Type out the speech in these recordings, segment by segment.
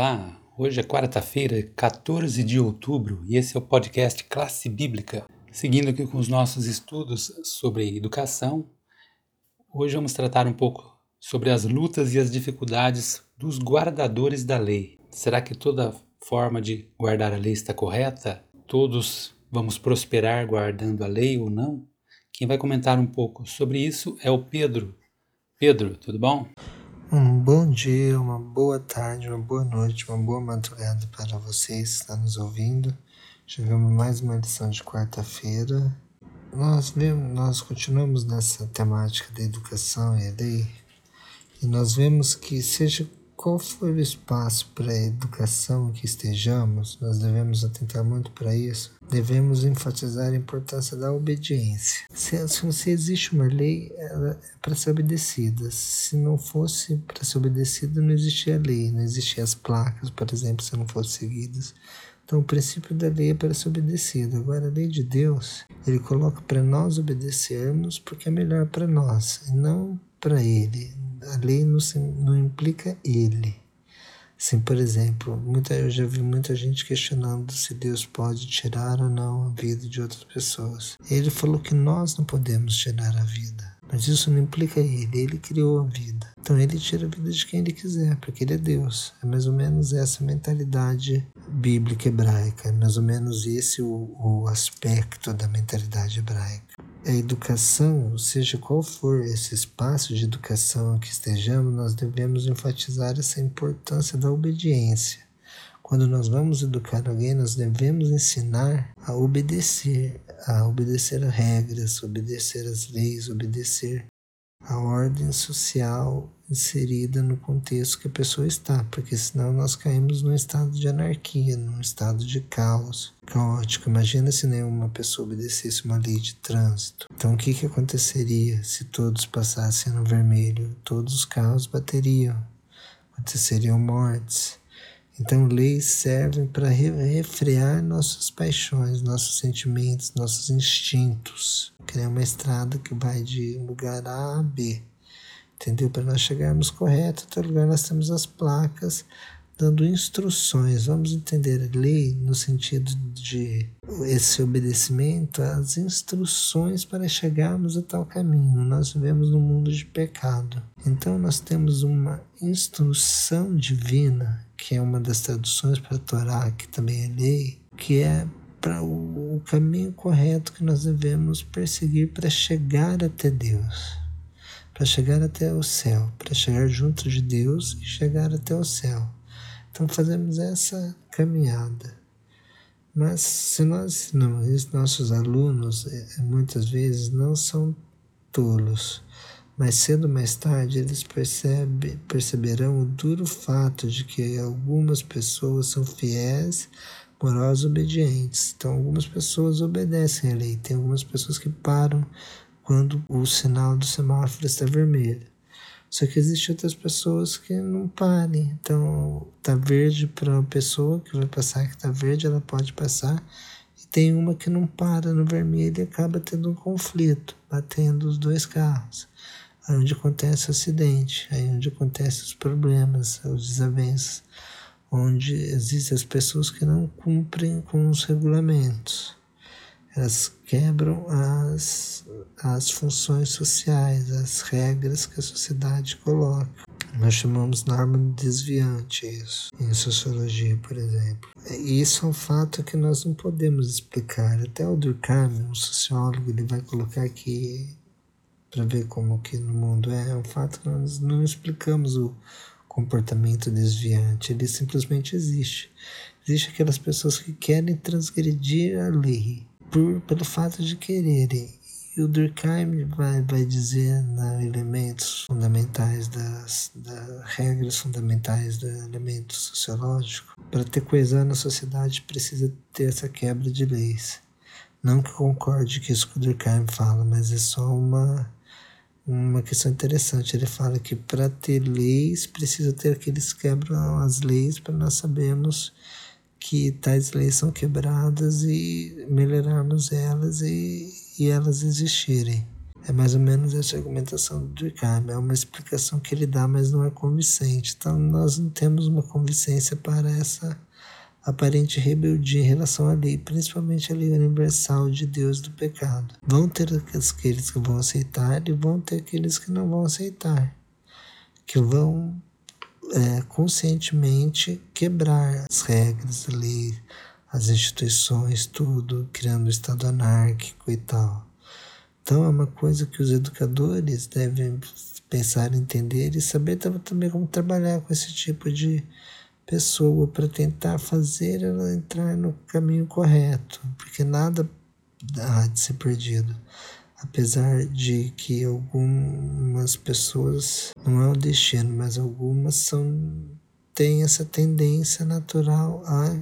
Olá, hoje é quarta-feira, 14 de outubro, e esse é o podcast Classe Bíblica. Seguindo aqui com os nossos estudos sobre educação, hoje vamos tratar um pouco sobre as lutas e as dificuldades dos guardadores da lei. Será que toda forma de guardar a lei está correta? Todos vamos prosperar guardando a lei ou não? Quem vai comentar um pouco sobre isso é o Pedro. Pedro, tudo bom? Um bom dia, uma boa tarde, uma boa noite, uma boa madrugada para vocês que estão nos ouvindo. Chegamos mais uma edição de quarta-feira. Nós, vemos, nós continuamos nessa temática da educação e lei, e nós vemos que, seja qual for o espaço para a educação que estejamos, nós devemos atentar muito para isso. Devemos enfatizar a importância da obediência. Se, se existe uma lei, ela é para ser obedecida. Se não fosse para ser obedecida, não existia lei, não existiam as placas, por exemplo, se não fossem seguidas. Então, o princípio da lei é para ser obedecido. Agora, a lei de Deus, ele coloca para nós obedecermos porque é melhor para nós, e não para ele a lei não, não implica ele. Assim, por exemplo, muita, eu já vi muita gente questionando se Deus pode tirar ou não a vida de outras pessoas. Ele falou que nós não podemos tirar a vida, mas isso não implica ele, ele criou a vida. Então ele tira a vida de quem ele quiser, porque ele é Deus. É mais ou menos essa mentalidade bíblica hebraica, é mais ou menos esse o, o aspecto da mentalidade hebraica a educação, seja qual for esse espaço de educação que estejamos, nós devemos enfatizar essa importância da obediência. Quando nós vamos educar alguém, nós devemos ensinar a obedecer, a obedecer a regras, obedecer as leis, obedecer a ordem social inserida no contexto que a pessoa está, porque senão nós caímos num estado de anarquia, num estado de caos caótico. Imagina se nenhuma pessoa obedecesse uma lei de trânsito. Então, o que, que aconteceria se todos passassem no vermelho? Todos os carros bateriam, aconteceriam mortes. Então, leis servem para refrear nossas paixões, nossos sentimentos, nossos instintos. Criar uma estrada que vai de lugar A a B entendeu? Para nós chegarmos correto até o lugar, nós temos as placas dando instruções. Vamos entender a lei no sentido de esse obedecimento às instruções para chegarmos a tal caminho. Nós vivemos num mundo de pecado. Então nós temos uma instrução divina, que é uma das traduções para a Torá, que também é lei, que é para o, o caminho correto que nós devemos perseguir para chegar até Deus para chegar até o céu, para chegar junto de Deus e chegar até o céu. Então fazemos essa caminhada. Mas se nós ensinamos isso, nossos alunos é, muitas vezes não são tolos. Mais cedo ou mais tarde eles percebe, perceberão o duro fato de que algumas pessoas são fiéis, morosas, obedientes. Então algumas pessoas obedecem à lei, tem algumas pessoas que param quando o sinal do semáforo está vermelho. Só que existem outras pessoas que não parem. Então, tá verde para uma pessoa que vai passar que tá verde, ela pode passar. E tem uma que não para no vermelho e acaba tendo um conflito, batendo os dois carros. Aí onde acontece o acidente, aí onde acontecem os problemas, os desavenças, onde existem as pessoas que não cumprem com os regulamentos elas quebram as, as funções sociais, as regras que a sociedade coloca. Nós chamamos norma desviante isso, em sociologia, por exemplo. E isso é um fato que nós não podemos explicar. Até o Durkheim, um sociólogo, ele vai colocar aqui para ver como que no mundo é. É um fato que nós não explicamos o comportamento desviante, ele simplesmente existe. Existem aquelas pessoas que querem transgredir a lei, por, pelo fato de quererem. E o Durkheim vai, vai dizer né, elementos fundamentais das, das regras fundamentais do elemento sociológico. Para ter coesão na sociedade precisa ter essa quebra de leis. Não que concorde com isso que o Durkheim fala, mas é só uma, uma questão interessante. Ele fala que para ter leis precisa ter aqueles que quebram as leis para nós sabermos que tais leis são quebradas e melhorarmos elas e, e elas existirem. É mais ou menos essa argumentação do Durkheim. É uma explicação que ele dá, mas não é convincente. Então, nós não temos uma convicência para essa aparente rebeldia em relação à lei, principalmente a lei universal de Deus do pecado. Vão ter aqueles que vão aceitar e vão ter aqueles que não vão aceitar, que vão é, conscientemente quebrar as regras da lei, as instituições, tudo, criando um Estado anárquico e tal. Então é uma coisa que os educadores devem pensar, entender e saber também como trabalhar com esse tipo de pessoa para tentar fazer ela entrar no caminho correto, porque nada há de ser perdido. Apesar de que algumas pessoas, não é o destino, mas algumas são têm essa tendência natural a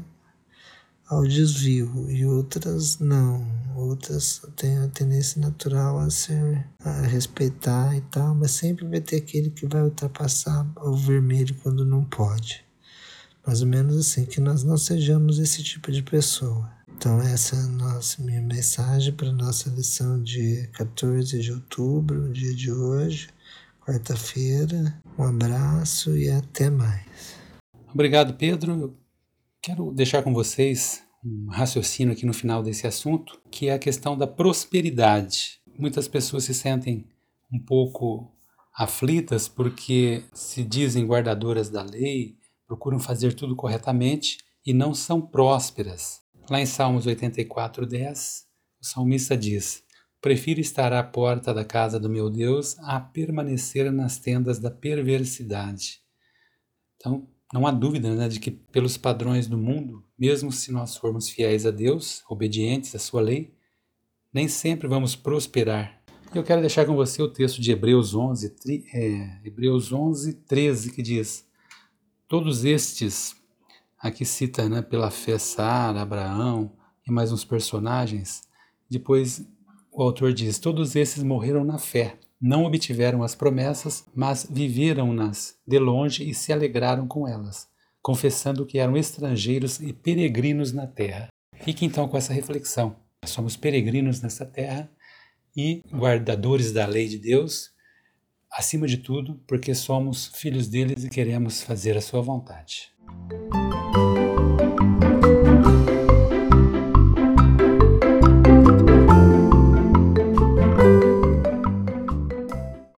ao desvio e outras não. Outras têm a tendência natural a ser a respeitar e tal, mas sempre vai ter aquele que vai ultrapassar o vermelho quando não pode. Mais ou menos assim, que nós não sejamos esse tipo de pessoa. Então essa é a nossa minha mensagem para nossa lição de 14 de outubro, dia de hoje, quarta-feira. Um abraço e até mais. Obrigado, Pedro. Quero deixar com vocês um raciocínio aqui no final desse assunto, que é a questão da prosperidade. Muitas pessoas se sentem um pouco aflitas porque se dizem guardadoras da lei, procuram fazer tudo corretamente e não são prósperas. Lá em Salmos 84:10, o salmista diz: Prefiro estar à porta da casa do meu Deus a permanecer nas tendas da perversidade. Então, não há dúvida né, de que, pelos padrões do mundo, mesmo se nós formos fiéis a Deus, obedientes à Sua lei, nem sempre vamos prosperar. Eu quero deixar com você o texto de Hebreus 11, é, Hebreus 11 13, que diz: Todos estes, aqui cita né, pela fé Sara, Abraão e mais uns personagens, depois o autor diz: Todos esses morreram na fé não obtiveram as promessas, mas viveram-nas de longe e se alegraram com elas, confessando que eram estrangeiros e peregrinos na terra. Fique então com essa reflexão. Somos peregrinos nessa terra e guardadores da lei de Deus, acima de tudo, porque somos filhos deles e queremos fazer a sua vontade.